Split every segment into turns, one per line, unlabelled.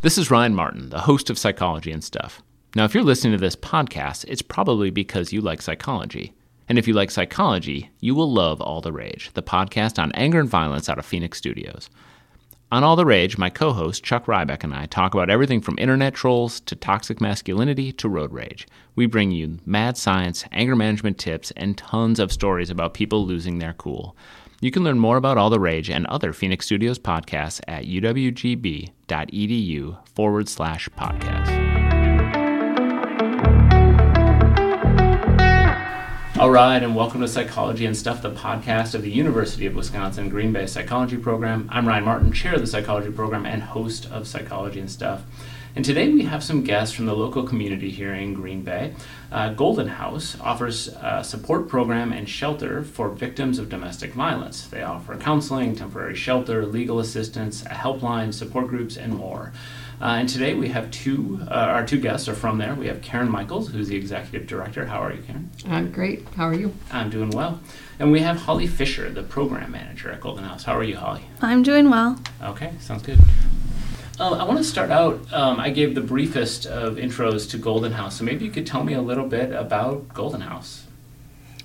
This is Ryan Martin, the host of Psychology and Stuff. Now, if you're listening to this podcast, it's probably because you like psychology. And if you like psychology, you will love All the Rage, the podcast on anger and violence out of Phoenix Studios. On All the Rage, my co host Chuck Rybak and I talk about everything from internet trolls to toxic masculinity to road rage. We bring you mad science, anger management tips, and tons of stories about people losing their cool. You can learn more about All the Rage and other Phoenix Studios podcasts at uwgb.edu forward slash podcast. All right, and welcome to Psychology and Stuff, the podcast of the University of Wisconsin Green Bay Psychology Program. I'm Ryan Martin, chair of the Psychology Program and host of Psychology and Stuff. And today we have some guests from the local community here in Green Bay. Uh, Golden House offers a support program and shelter for victims of domestic violence. They offer counseling, temporary shelter, legal assistance, a helpline, support groups, and more. Uh, and today we have two, uh, our two guests are from there. We have Karen Michaels, who's the executive director. How are you, Karen?
I'm great. How are you?
I'm doing well. And we have Holly Fisher, the program manager at Golden House. How are you, Holly?
I'm doing well.
Okay, sounds good. Uh, I want to start out. Um, I gave the briefest of intros to Golden House, so maybe you could tell me a little bit about Golden House.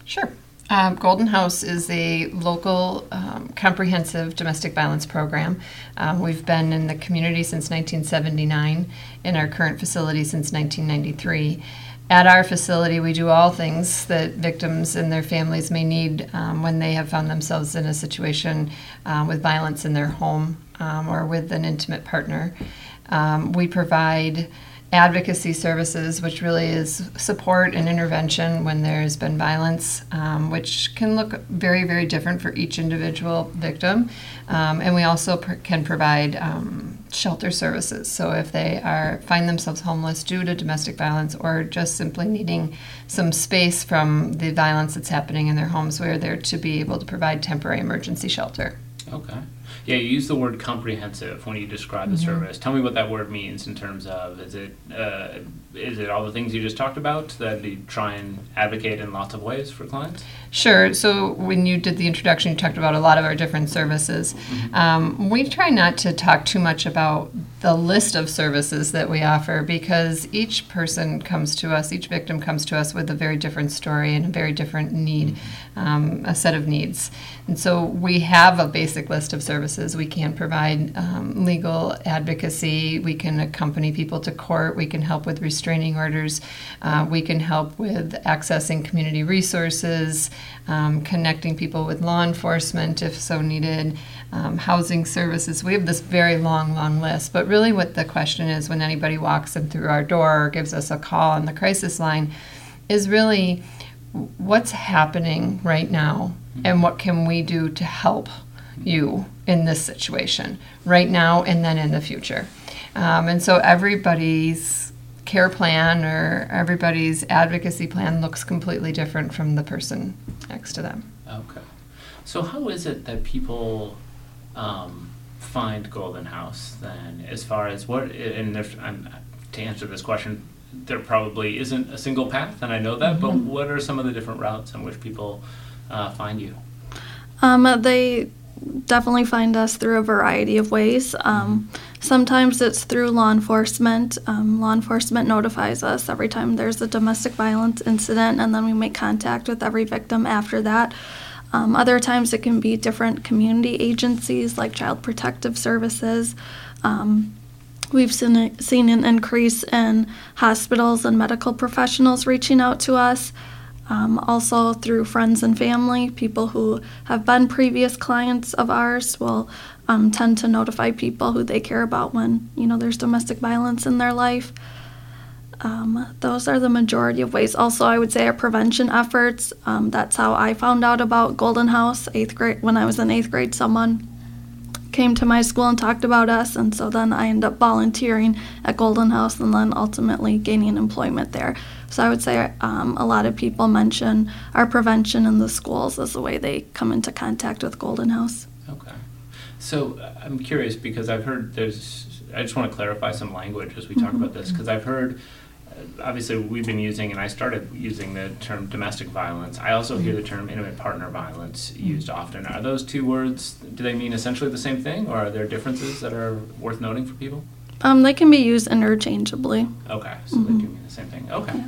Sure. Um, Golden House is a local um, comprehensive domestic violence program. Um, we've been in the community since 1979, in our current facility since 1993. At our facility, we do all things that victims and their families may need um, when they have found themselves in a situation uh, with violence in their home um, or with an intimate partner. Um, we provide advocacy services, which really is support and intervention when there's been violence, um, which can look very, very different for each individual victim. Um, and we also pr- can provide um, shelter services. So if they are find themselves homeless due to domestic violence or just simply needing some space from the violence that's happening in their homes, we're there to be able to provide temporary emergency shelter.
Okay. Yeah, you use the word comprehensive when you describe the
Mhm.
service. Tell me what that word means in terms of is it uh, is it all the things you just talked about that you try and advocate in lots of ways for clients?
Sure. So when you did the introduction, you talked about a lot of our different services. Um, we try not to talk too much about the list of services that we offer because each person comes to us, each victim comes to us with a very different story and a very different need, um, a set of needs. And so we have a basic list of services. We can provide um, legal advocacy, we can accompany people to court, we can help with restraining orders, uh, we can help with accessing community resources, um, connecting people with law enforcement if so needed, um, housing services. We have this very long, long list. But really, what the question is when anybody walks in through our door or gives us a call on the crisis line is really what's happening right now and what can we do to help you in this situation right now and then in the future. Um, and so everybody's care plan or everybody's advocacy plan looks completely different from the person next to them.
Okay. So how is it that people um, find Golden House then? As far as what and there's, I'm, to answer this question, there probably isn't a single path, and I know that. But what are some of the different routes in which people uh, find you?
Um, they definitely find us through a variety of ways. Um, sometimes it's through law enforcement. Um, law enforcement notifies us every time there's a domestic violence incident, and then we make contact with every victim after that. Um, other times it can be different community agencies like Child Protective Services. Um, We've seen, seen an increase in hospitals and medical professionals reaching out to us. Um, also, through friends and family, people who have been previous clients of ours will um, tend to notify people who they care about when you know there's domestic violence in their life. Um, those are the majority of ways. Also, I would say our prevention efforts. Um, that's how I found out about Golden House. Eighth grade, when I was in eighth grade, someone came to my school and talked about us, and so then I ended up volunteering at Golden House and then ultimately gaining employment there. So I would say um, a lot of people mention our prevention in the schools as the way they come into contact with Golden House.
Okay. So uh, I'm curious because I've heard there's. I just want to clarify some language as we talk about this because I've heard. uh, Obviously, we've been using, and I started using the term domestic violence. I also hear the term intimate partner violence used often. Are those two words? Do they mean essentially the same thing, or are there differences that are worth noting for people?
Um, they can be used interchangeably.
Okay, so they do mean the same thing. Okay,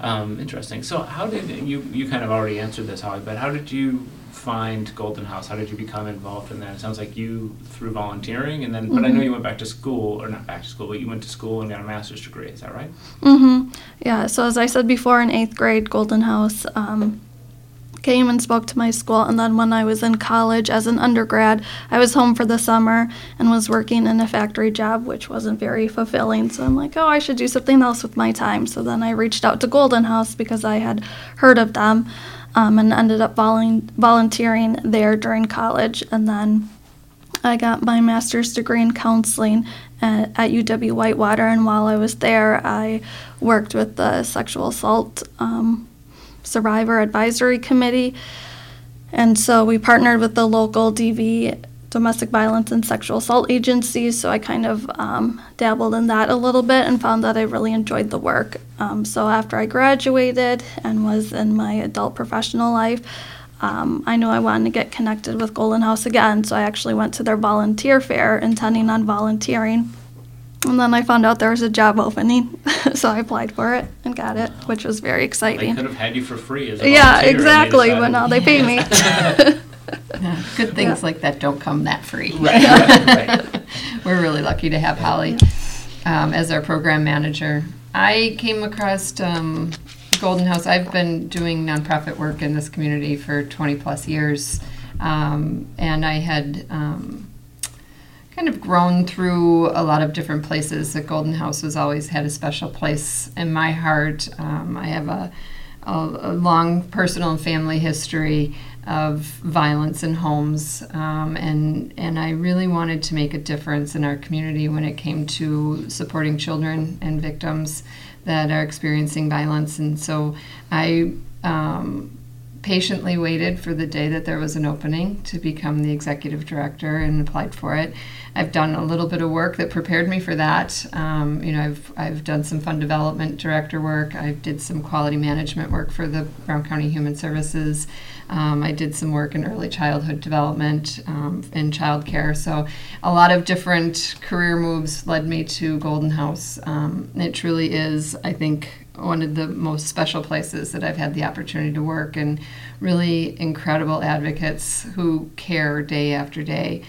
um, interesting. So how did you you kind of already answered this, Holly, but how did you find Golden House? How did you become involved in that? It sounds like you through volunteering, and then but I know you went back to school or not back to school, but you went to school and got a master's degree. Is that right?
Mm hmm Yeah. So as I said before, in eighth grade, Golden House um, came and spoke to my school, and then when I was in college as an undergrad, I was home for the summer and was working in a factory job, which wasn't very fulfilling. So I'm like, oh, I should do something else with my time. So then I reached out to Golden House because I had heard of them, um, and ended up volun- volunteering there during college, and then. I got my master's degree in counseling at, at UW Whitewater, and while I was there, I worked with the sexual assault um, survivor advisory committee. And so we partnered with the local DV, domestic violence and sexual assault agencies. So I kind of um, dabbled in that a little bit and found that I really enjoyed the work. Um, so after I graduated and was in my adult professional life, um, I knew I wanted to get connected with Golden House again, so I actually went to their volunteer fair intending on volunteering. And then I found out there was a job opening, so I applied for it and got it, which was very
They
exciting.
could have had you for free as a
Yeah,
volunteer, and they
exactly, but
decided-
now they pay me.
Yeah, Good things like that don't come that free.
Right, right, right.
We're really lucky to have Holly um, as our program manager. I came across um, Golden House. I've been doing nonprofit work in this community for 20 plus years, um, and I had um, kind of grown through a lot of different places. The Golden House has always had a special place in my heart. Um, I have a, a, a long personal and family history of violence in homes, um, and and I really wanted to make a difference in our community when it came to supporting children and victims that are experiencing violence. And so I um, patiently waited for the day that there was an opening to become the executive director and applied for it. I've done a little bit of work that prepared me for that. Um, you know, I've I've done some fund development director work. I did some quality management work for the Brown County Human Services. Um, I did some work in early childhood development um, in childcare. So, a lot of different career moves led me to Golden House. Um, it truly is, I think, one of the most special places that I've had the opportunity to work, and really incredible advocates who care day after day.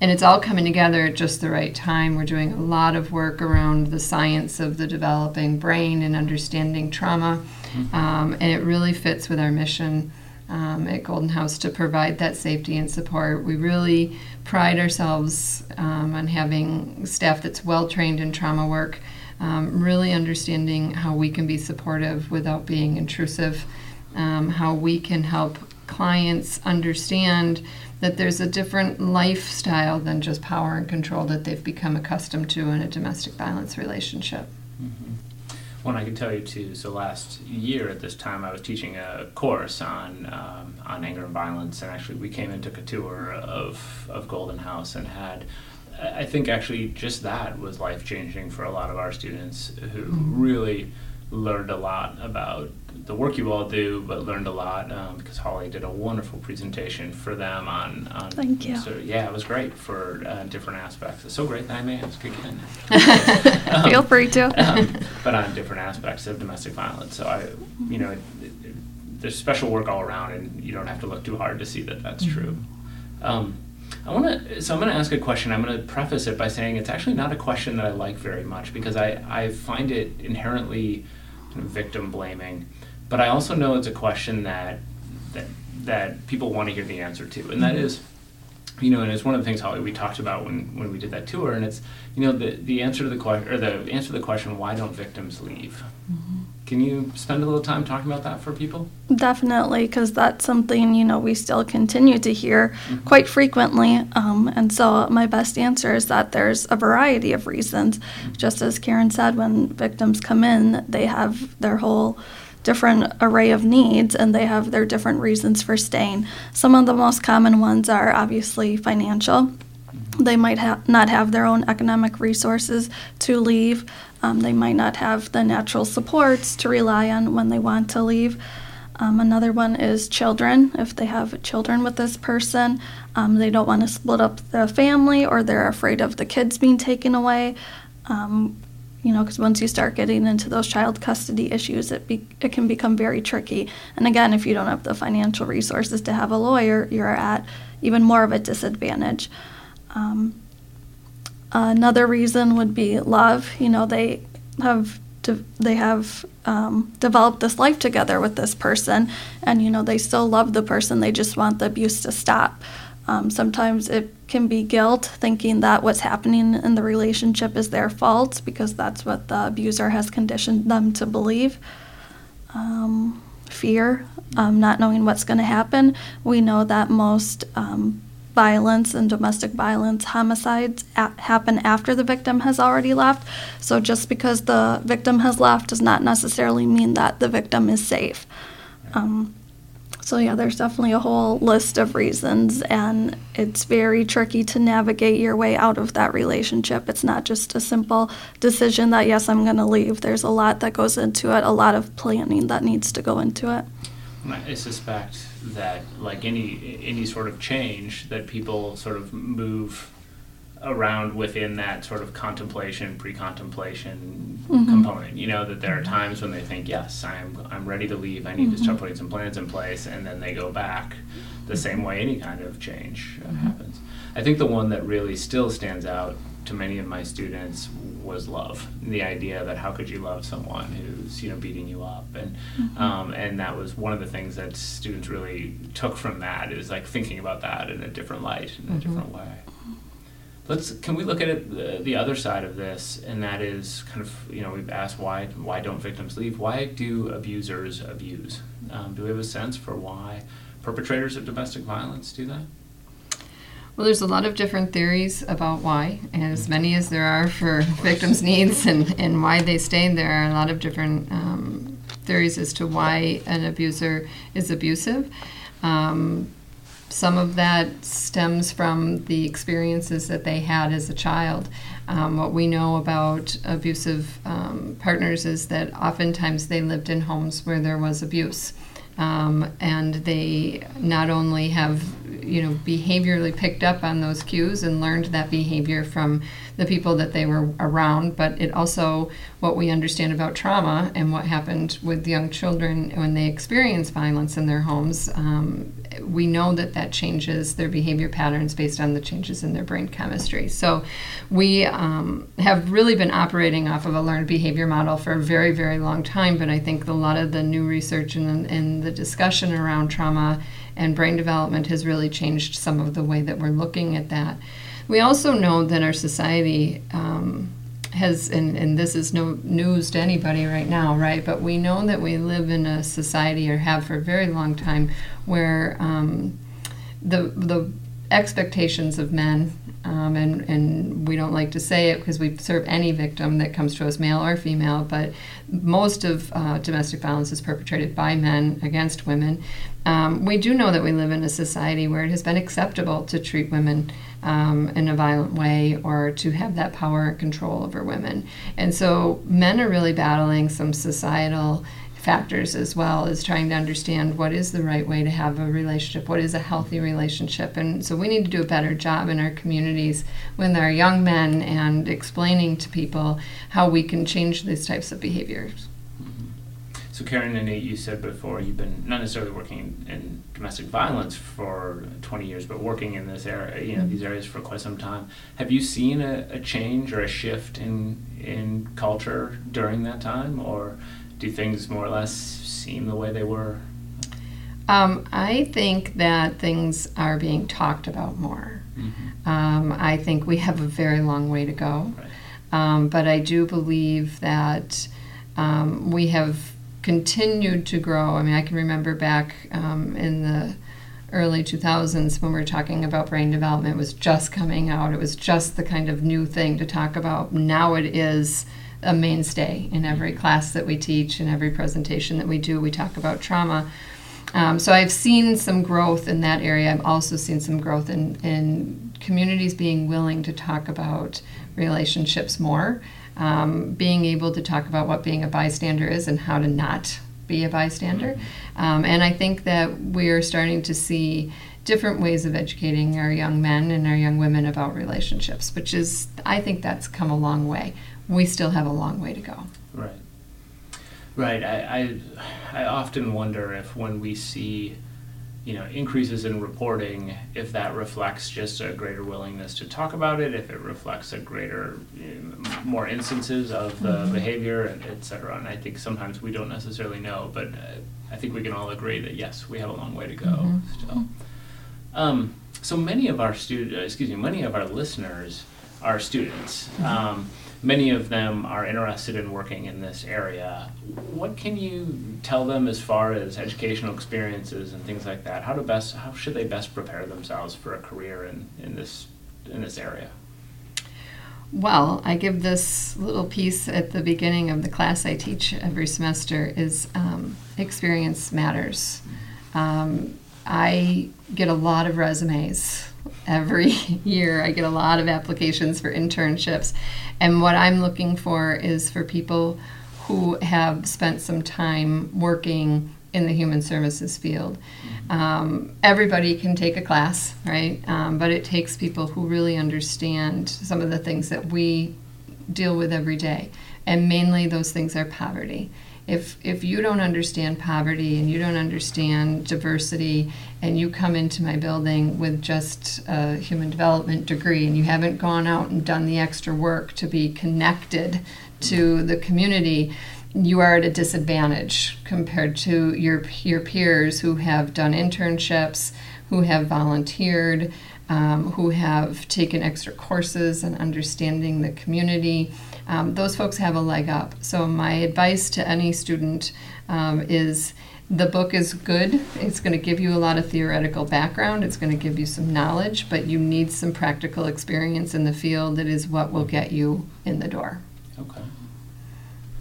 And it's all coming together at just the right time. We're doing a lot of work around the science of the developing brain and understanding trauma, um, and it really fits with our mission um, at Golden House to provide that safety and support. We really pride ourselves um, on having staff that's well trained in trauma work, um, really understanding how we can be supportive without being intrusive, um, how we can help clients understand that there's a different lifestyle than just power and control that they've become accustomed to in a domestic violence relationship.
Well, and I can tell you too. So last year at this time, I was teaching a course on um, on anger and violence, and actually we came and took a tour of of Golden House and had. I think actually just that was life changing for a lot of our students who really learned a lot about the work you all do, but learned a lot um, because Holly did a wonderful presentation for them on. on
Thank you.
So yeah, it was great for uh, different aspects. It's so great that I may ask again.
Feel free to.
um, but on different aspects of domestic violence. So I, you know, it, it, there's special work all around, and you don't have to look too hard to see that that's true. I want to. So I'm going to ask a question. I'm going to preface it by saying it's actually not a question that I like very much because I I find it inherently kind of victim blaming, but I also know it's a question that that that people want to hear the answer to, and that mm-hmm. is you know, and it's one of the things Holly we talked about when, when we did that tour, and it's you know the the answer to the question or the answer to the question why don't victims leave? Mm-hmm. Can you spend a little time talking about that for people?
Definitely, because that's something you know we still continue to hear quite frequently. Um, and so my best answer is that there's a variety of reasons. Just as Karen said, when victims come in, they have their whole different array of needs and they have their different reasons for staying. Some of the most common ones are obviously financial. They might ha- not have their own economic resources to leave. Um, they might not have the natural supports to rely on when they want to leave. Um, another one is children. If they have children with this person, um, they don't want to split up the family or they're afraid of the kids being taken away. Um, you know, because once you start getting into those child custody issues, it be, it can become very tricky. And again, if you don't have the financial resources to have a lawyer, you're at even more of a disadvantage. Um, another reason would be love. You know, they have de- they have um, developed this life together with this person, and you know they still love the person. They just want the abuse to stop. Um, sometimes it can be guilt, thinking that what's happening in the relationship is their fault because that's what the abuser has conditioned them to believe. Um, fear, um, not knowing what's going to happen. We know that most um, violence and domestic violence homicides a- happen after the victim has already left. So just because the victim has left does not necessarily mean that the victim is safe. Um, so, yeah, there's definitely a whole list of reasons, and it's very tricky to navigate your way out of that relationship. It's not just a simple decision that, yes, I'm going to leave. There's a lot that goes into it, a lot of planning that needs to go into it.
I suspect that, like any any sort of change, that people sort of move around within that sort of contemplation, pre-contemplation
Mhm.
component. You know that there are times when they think, "Yes, I'm I'm ready to leave. I need to start
Mhm.
putting some plans in place," and then they go back the same way any kind of change uh, happens. I think the one that really still stands out to many of my students was love. The idea that how could you love someone who's you know beating you up, and um, and that was one of the things that students really took from that is like thinking about that in a different light, in a different way. Let's can we look at it the, the other side of this, and that is kind of you know we've asked why why don't victims leave? Why do abusers abuse? Um, do we have a sense for why perpetrators of domestic violence do that?
Well, there's a lot of different theories about why, and as many as there are for victims' needs and, and why they stay, there are a lot of different um, theories as to why an abuser is abusive. Um, some of that stems from the experiences that they had as a child. Um, what we know about abusive um, partners is that oftentimes they lived in homes where there was abuse. Um, and they not only have you know behaviorally picked up on those cues and learned that behavior from the people that they were around but it also what we understand about trauma and what happened with young children when they experience violence in their homes um, we know that that changes their behavior patterns based on the changes in their brain chemistry so we um, have really been operating off of a learned behavior model for a very very long time but i think a lot of the new research and, the discussion around trauma and brain development has really changed some of the way that we're looking at that. We also know that our society um, has, and, and this is no news to anybody right now, right? But we know that we live in a society, or have for a very long time, where um, the the expectations of men, um, and, and we don't like to say it because we serve any victim that comes to us, male or female, but most of uh, domestic violence is perpetrated by men against women. Um, we do know that we live in a society where it has been acceptable to treat women um, in a violent way or to have that power and control over women. And so men are really battling some societal factors as well as trying to understand what is the right way to have a relationship, what is a healthy relationship. And so we need to do a better job in our communities when there are young men and explaining to people how we can change these types of behaviors. Mm-hmm.
So, Karen and Nate, you said before you've been not necessarily working in domestic violence for 20 years, but working in this area, you know, mm-hmm. these areas for quite some time. Have you seen a, a change or a shift in in culture during that time, or do things more or less seem the way they were?
Um, I think that things are being talked about more.
Mm-hmm.
Um, I think we have a very long way to go.
Right.
Um, but I do believe that um, we have continued to grow. I mean, I can remember back um, in the early 2000s when we were talking about brain development, it was just coming out. It was just the kind of new thing to talk about. Now it is a mainstay in every class that we teach and every presentation that we do. We talk about trauma. Um, so I've seen some growth in that area. I've also seen some growth in, in communities being willing to talk about relationships more, um, being able to talk about what being a bystander is and how to not be a bystander. Um, and I think that we're starting to see different ways of educating our young men and our young women about relationships, which is, I think that's come a long way. We still have a long way to go.
Right. Right. I, I, I often wonder if when we see, you know, increases in reporting, if that reflects just a greater willingness to talk about it, if it reflects a greater, you know, more instances of the
Mhm.
behavior, and et cetera. And I think sometimes we don't necessarily know, but uh, I think we can all agree that yes, we have a long way to go
Mhm.
still. Um, so many of our student, uh, excuse me, many of our listeners are students. Um, many of them are interested in working in this area. What can you tell them as far as educational experiences and things like that? How to best, how should they best prepare themselves for a career in, in this in this area?
Well, I give this little piece at the beginning of the class I teach every semester is um, experience matters. Um, I get a lot of resumes every year. I get a lot of applications for internships. And what I'm looking for is for people who have spent some time working in the human services field. Um, everybody can take a class, right? Um, but it takes people who really understand some of the things that we deal with every day. And mainly those things are poverty. If, if you don't understand poverty and you don't understand diversity and you come into my building with just a human development degree and you haven't gone out and done the extra work to be connected to the community, you are at a disadvantage compared to your your peers who have done internships, who have volunteered, um, who have taken extra courses and understanding the community. Um, those folks have a leg up. So my advice to any student um, is. The book is good. It's going to give you a lot of theoretical background. It's going to give you some knowledge, but you need some practical experience in the field. That is what will get you in the door.
Okay.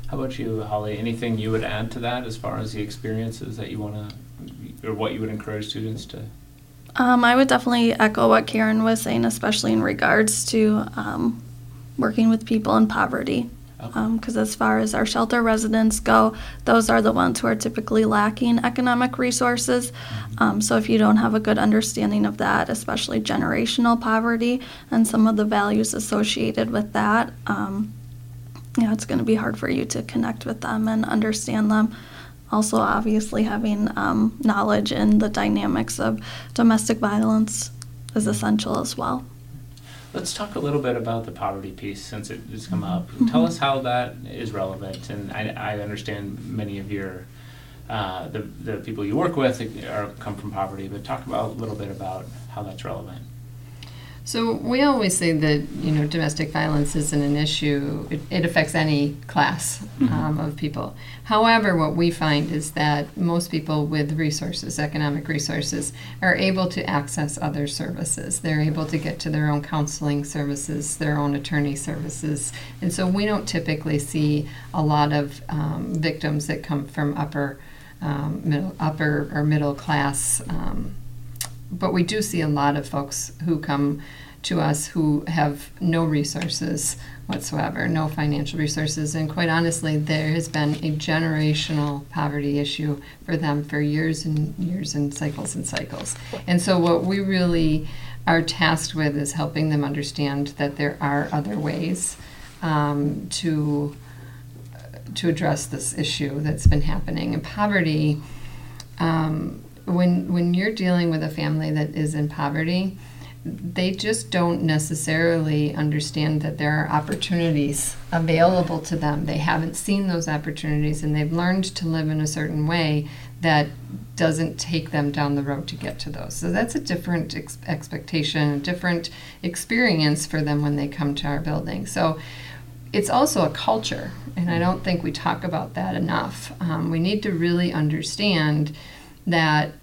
How about you, Holly? Anything you would add to that as far as the experiences that you want to, or what you would encourage students to?
Um, I would definitely echo what Karen was saying, especially in regards to um, working with people in poverty.
Okay.
Because as far as our shelter residents go, those are the ones who are typically lacking economic resources. Um, so if you don't have a good understanding of that, especially generational poverty and some of the values associated with that, um, yeah, it's going to be hard for you to connect with them and understand them. Also, obviously, having um, knowledge in the dynamics of domestic violence is essential as well.
Let's talk a little bit about the poverty piece since it has come up. Tell us how that is relevant. And I, I understand many of your uh, the the people you work with are come from poverty, but talk about a little bit about how that's relevant.
So we always say that you know domestic violence isn't an issue. It, it affects any class um, of people. However, what we find is that most people with resources, economic resources, are able to access other services. They're able to get to their own counseling services, their own attorney services, and so we don't typically see a lot of um, victims that come from upper, um, middle, upper or middle class. But we do see a lot of folks who come to us who have no resources whatsoever, no financial resources, and quite honestly, there has been a generational poverty issue for them for years and years and cycles and cycles. And so, what we really are tasked with is helping them understand that there are other ways um, to to address this issue that's been happening. And poverty. Um, when when you're dealing with a family that is in poverty, they just don't necessarily understand that there are opportunities available to them. They haven't seen those opportunities and they've learned to live in a certain way that doesn't take them down the road to get to those. So that's a different ex- expectation, a different experience for them when they come to our building. So it's also a culture, and I don't think we talk about that enough. Um, we need to really understand that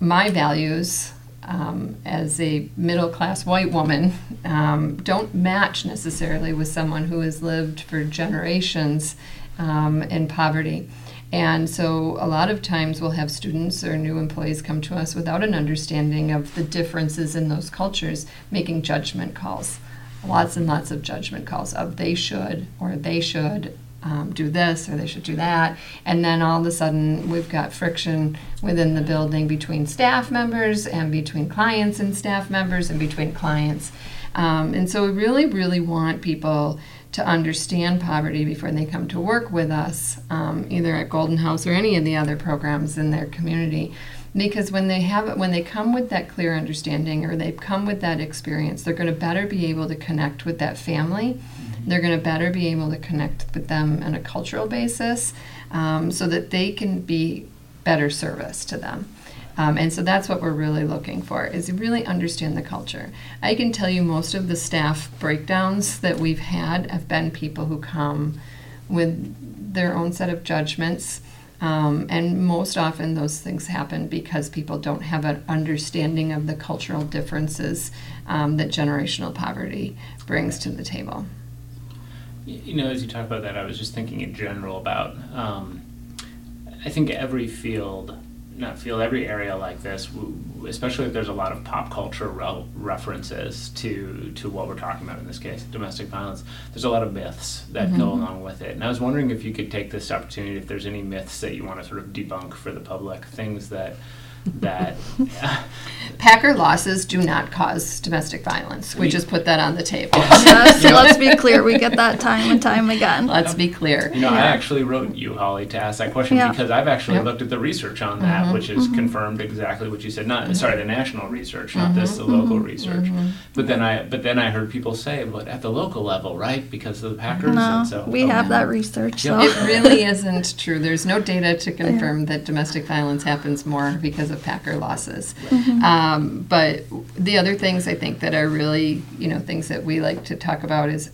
my values um, as a middle class white woman um, don't match necessarily with someone who has lived for generations um, in poverty. And so, a lot of times, we'll have students or new employees come to us without an understanding of the differences in those cultures, making judgment calls. Lots and lots of judgment calls of they should or they should um, do this or they should do that. And then all of a sudden, we've got friction within the building between staff members and between clients and staff members and between clients. Um, and so we really, really want people to understand poverty before they come to work with us, um, either at Golden House or any of the other programs in their community. Because when they have it, when they come with that clear understanding or they come with that experience, they're going to better be able to connect with that family. They're going to better be able to connect with them on a cultural basis um, so that they can be better service to them. Um, and so that's what we're really looking for is really understand the culture. I can tell you most of the staff breakdowns that we've had have been people who come with their own set of judgments. Um, and most often those things happen because people don't have an understanding of the cultural differences um, that generational poverty brings to the table.
You know, as you talk about that, I was just thinking in general about. Um, I think every field not field, every area like this, especially if there's a lot of pop culture re- references to to what we're talking about in this case, domestic violence. There's a lot of myths that mm-hmm. go along with it, and I was wondering if you could take this opportunity, if there's any myths that you want to sort of debunk for the public, things that that
Packer losses do not cause domestic violence. We just put that on the table.
yes, so let's be clear. We get that time and time again.
Let's be clear.
You know, yeah. I actually wrote you, Holly, to ask that question yeah. because I've actually yep. looked at the research on that, mm-hmm, which has mm-hmm. confirmed exactly what you said. Not mm-hmm. sorry, the national research, not this the local mm-hmm. research. Mm-hmm. But then I but then I heard people say, but at the local level, right? Because of the Packers.
No,
and so,
we oh, have that research. So.
It really isn't true. There's no data to confirm yeah. that domestic violence happens more because of Packer losses. Mm-hmm. Um, but the other things I think that are really, you know, things that we like to talk about is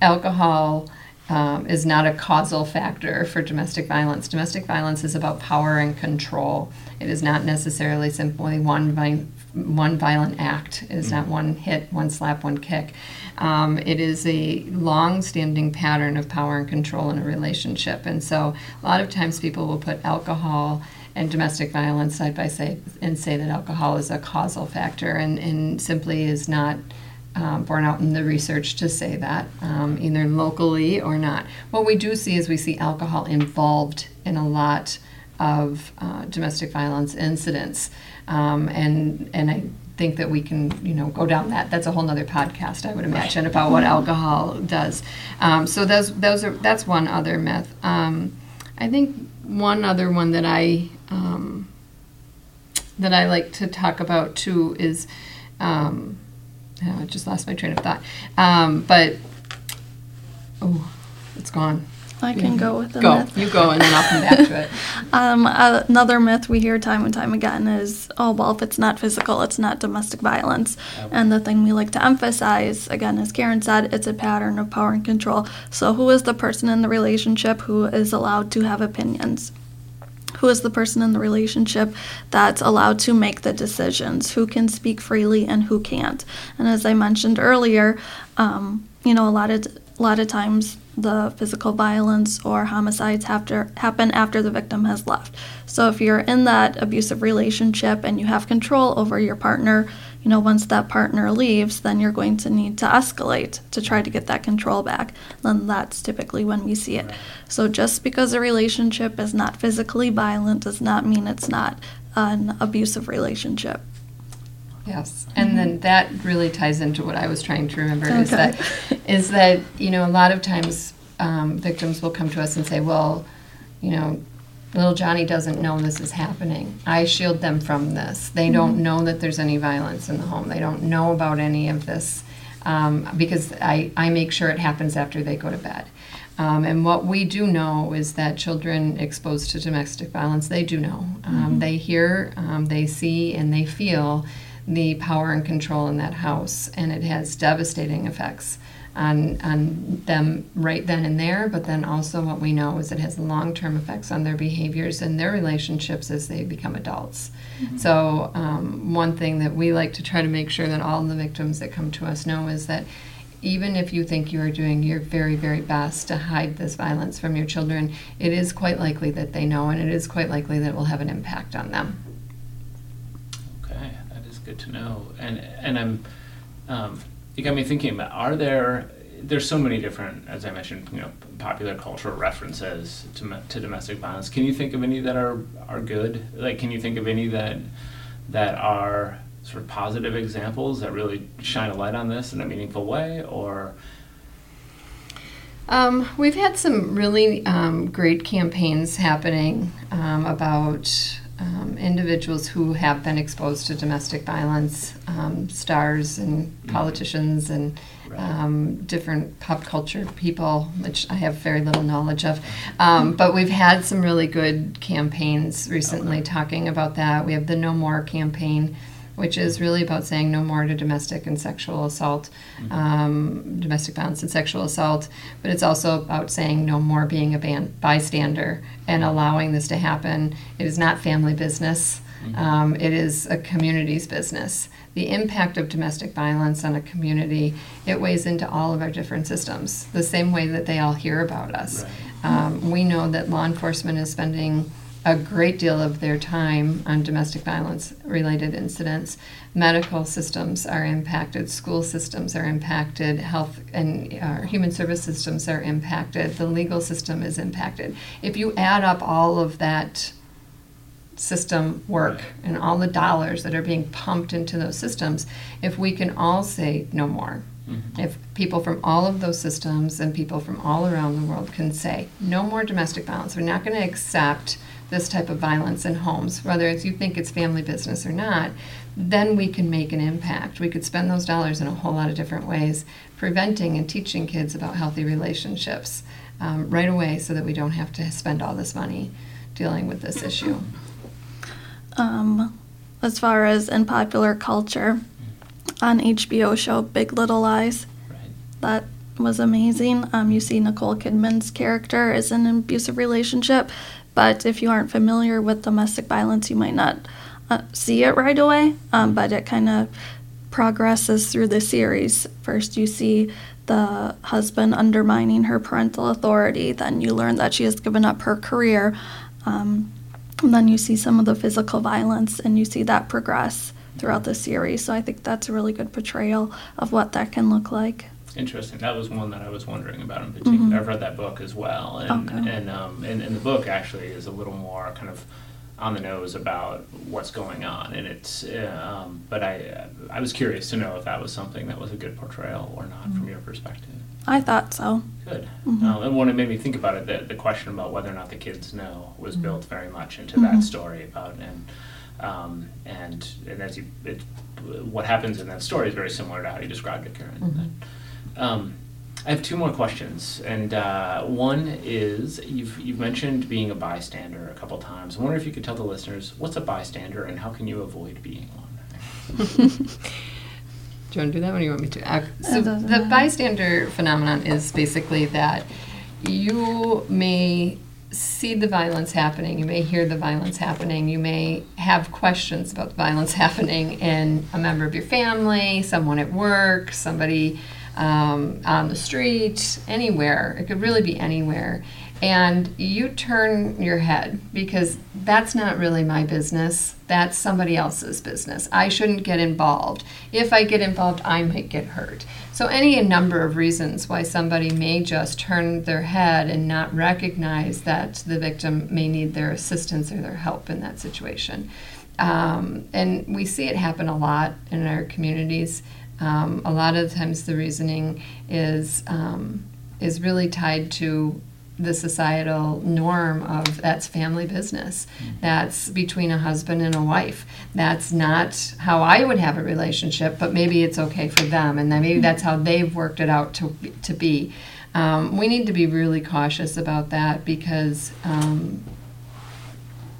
alcohol. Um, is not a causal factor for domestic violence. Domestic violence is about power and control. It is not necessarily simply one vi- one violent act. It is mm-hmm. not one hit, one slap, one kick. Um, it is a long-standing pattern of power and control in a relationship, and so a lot of times people will put alcohol and domestic violence side by side and say that alcohol is a causal factor and, and simply is not um, borne out in the research to say that, um, either locally or not. What we do see is we see alcohol involved in a lot of uh, domestic violence incidents, um, and and I think that we can you know go down that. That's a whole other podcast, I would imagine, about what alcohol does. Um, so those those are that's one other myth. Um, I think one other one that I um, that I like to talk about too is um, oh, I just lost my train of thought. Um, but oh, it's gone.
I can go with the
go.
myth.
You go, and then I'll come back to it.
um, another myth we hear time and time again is, oh, well, if it's not physical, it's not domestic violence. Yep. And the thing we like to emphasize, again, as Karen said, it's a pattern of power and control. So, who is the person in the relationship who is allowed to have opinions? Who is the person in the relationship that's allowed to make the decisions, who can speak freely and who can't. And as I mentioned earlier, um, you know, a lot of a lot of times the physical violence or homicides happen after the victim has left. So if you're in that abusive relationship and you have control over your partner, you know, once that partner leaves, then you're going to need to escalate to try to get that control back. Then that's typically when we see it. So just because a relationship is not physically violent does not mean it's not an abusive relationship.
Yes, and then that really ties into what I was trying to remember okay. is that is that you know a lot of times um, victims will come to us and say, well, you know, little Johnny doesn't know this is happening. I shield them from this. They mm-hmm. don't know that there's any violence in the home. They don't know about any of this um, because I, I make sure it happens after they go to bed. Um, and what we do know is that children exposed to domestic violence, they do know. Um, mm-hmm. They hear, um, they see, and they feel the power and control in that house, and it has devastating effects on, on them right then and there, but then also what we know is it has long term effects on their behaviors and their relationships as they become adults. Mm-hmm. So, um, one thing that we like to try to make sure that all the victims that come to us know is that even if you think you are doing your very, very best to hide this violence from your children, it is quite likely that they know and it is quite likely that it will have an impact on them.
Okay, that is good to know. And, and I'm. Um, you got me thinking about are there there's so many different, as I mentioned, you know, popular cultural references to, to domestic violence. Can you think of any that are are good? Like, can you think of any that that are sort of positive examples that really shine a light on this in a meaningful way, or
um, we've had some really um, great campaigns happening um, about um, individuals who have been exposed to domestic violence, um, stars and
Mm-hmm.
politicians and um, different pop culture people, which I have very little knowledge of. Um, but we've had some really good campaigns recently
Okay.
talking about that. We have the No More campaign, which is really about saying no more to domestic and sexual assault,
Mm-hmm.
um, domestic violence and sexual assault. But it's also about saying no more being a ban- bystander and allowing this to happen. It is not family business. Um, it is a community's business. The impact of domestic violence on a community, it weighs into all of our different systems, the same way that they all hear about us. Um, we know that law enforcement is spending a great deal of their time on domestic violence related incidents. Medical systems are impacted, school systems are impacted, health and uh, human service systems are impacted, the legal system is impacted. If you add up all of that system work and all the dollars that are being pumped into those systems, if we can all say no more, if people from all of those systems and people from all around the world can say no more domestic violence, we're not going to accept this type of violence in homes, whether it's you think it's family business or not, then we can make an impact. We could spend those dollars in a whole lot of different ways, preventing and teaching kids about healthy relationships um, right away so that we don't have to spend all this money dealing with this issue.
Um, as far as in popular culture, on HBO show Big Little Lies,
right?
that was amazing. Um, you see Nicole Kidman's character is in an abusive relationship, but if you aren't familiar with domestic violence, you might not uh, see it right away. Um, but it kind of progresses through the series. First, you see the husband undermining her parental authority. Then you learn that she has given up her career. Um, and then you see some of the physical violence, and you see that progress throughout the series. So I think that's a really good portrayal of what that can look like.
Interesting. That was one that I was wondering about in particular. I've read that book as well, and
Okay.
and um, and, and the book actually is a little more kind of on the nose about what's going on, and it's. Uh, um, but I I was curious to know if that was something that was a good portrayal or not from your perspective.
I thought so.
Good.
Mhm.
Uh, and when it made me think about it, the, the question about whether or not the kids know was built very much into that story about and um, and and as you it, what happens in that story is very similar to how you described it, Karen. Um, I have two more questions, and uh, one is you've you've mentioned being a bystander a couple times. I wonder if you could tell the listeners what's a bystander and how can you avoid being one.
Do you want to do that or do you want me to? Uh, so
It
the
matter.
bystander phenomenon is basically that you may see the violence happening, you may hear the violence happening, you may have questions about the violence happening in a member of your family, someone at work, somebody um, on the street, anywhere. It could really be anywhere. And you turn your head because that's not really my business. That's somebody else's business. I shouldn't get involved. If I get involved, I might get hurt. So, any number of reasons why somebody may just turn their head and not recognize that the victim may need their assistance or their help in that situation. Um, and we see it happen a lot in our communities. Um, a lot of times, the reasoning is um, is really tied to the societal norm of that's family business. That's between a husband and a wife. That's not how I would have a relationship, but maybe it's okay for them, and then maybe that's how they've worked it out to to be. Um, we need to be really cautious about that because um,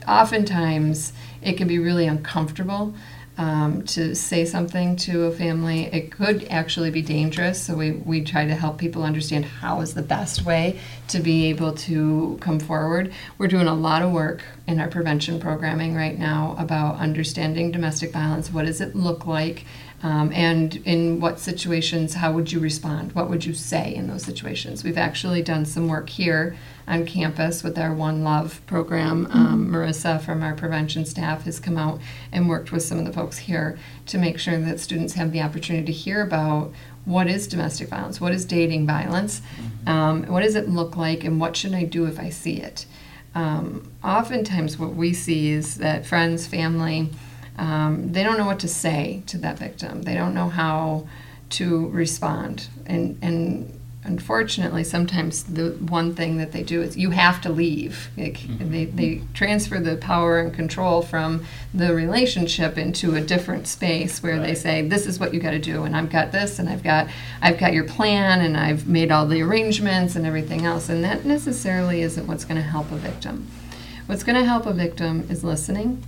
oftentimes it can be really uncomfortable um, to say something to a family. It could actually be dangerous, so we, we try to help people understand how is the best way to be able to come forward. We're doing a lot of work in our prevention programming right now about understanding domestic violence. What does it look like? Um, and in what situations, how would you respond? What would you say in those situations? We've actually done some work here on campus with our One Love program. Um, Marissa from our prevention staff has come out and worked with some of the folks here to make sure that students have the opportunity to hear about what is domestic violence, what is dating violence, um, what does it look like, and what should I do if I see it. Um, oftentimes, what we see is that friends, family, um, they don't know what to say to that victim. They don't know how to respond, and and unfortunately, sometimes the one thing that they do is you have to leave. Like,
Mm-hmm.
They, they transfer the power and control from the relationship into a different space where they say, "This is what you got to do," and I've got this, and I've got I've got your plan, and I've made all the arrangements and everything else, and that necessarily isn't what's going to help a victim. What's going to help a victim is listening.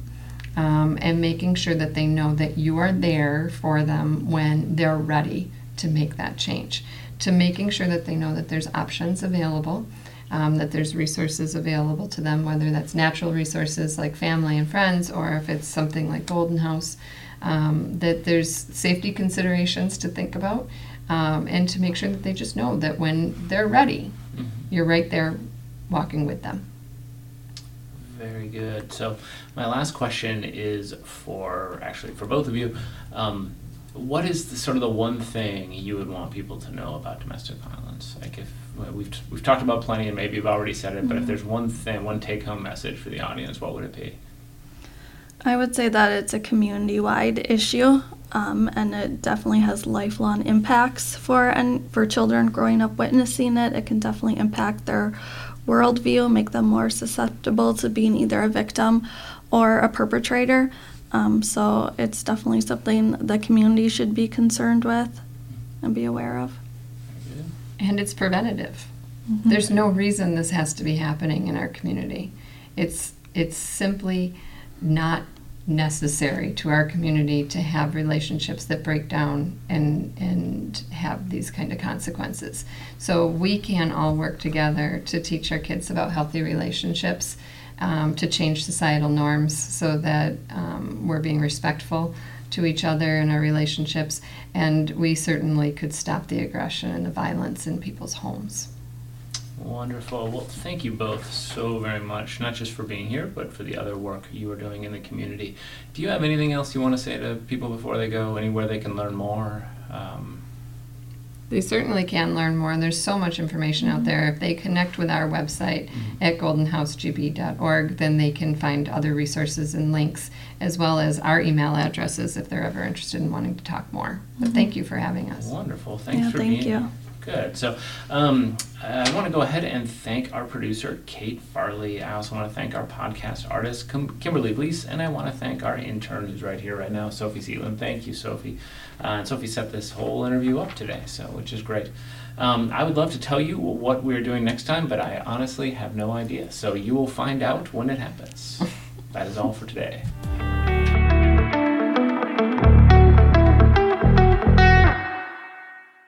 Um, and making sure that they know that you are there for them when they're ready to make that change. To making sure that they know that there's options available, um, that there's resources available to them, whether that's natural resources like family and friends, or if it's something like Golden House, um, that there's safety considerations to think about, um, and to make sure that they just know that when they're ready, you're right there walking with them.
Very good. So, my last question is for actually for both of you. Um, what is the, sort of the one thing you would want people to know about domestic violence? Like, if well, we've we've talked about plenty, and maybe you've already said it, but if there's one thing, one take-home message for the audience, what would it be?
I would say that it's a community wide issue, um, and it definitely has lifelong impacts for and for children growing up witnessing it. It can definitely impact their worldview, make them more susceptible to being either a victim or a perpetrator. Um, so it's definitely something the community should be concerned with and be aware of.
And it's preventative. There's no reason this has to be happening in our community. It's it's simply not necessary to our community to have relationships that break down and and have these kind of consequences. So we can all work together to teach our kids about healthy relationships, um, to change societal norms so that um, we're being respectful to each other in our relationships, and we certainly could stop the aggression and the violence in people's homes.
Wonderful. Well, thank you both so very much, not just for being here, but for the other work you are doing in the community. Do you have anything else you want to say to people before they go? Anywhere they can learn more? Um,
They certainly can learn more, and there's so much information out there. If they connect with our website at goldenhousegb.org, then they can find other resources and links, as well as our email addresses if they're ever interested in wanting to talk more. But thank you for having us.
Wonderful. Thanks
Yeah,
for
thank
being
you.
here. Good. So um, I want to go ahead and thank our producer, Kate Farley. I also want to thank our podcast artist, Kim- Kimberly Blease, and I want to thank our intern who's right here right now, Sophie Seeland. Thank you, Sophie. Uh, and Sophie set this whole interview up today, so which is great. Um, I would love to tell you what we're doing next time, but I honestly have no idea. So you will find out when it happens. that is all for today.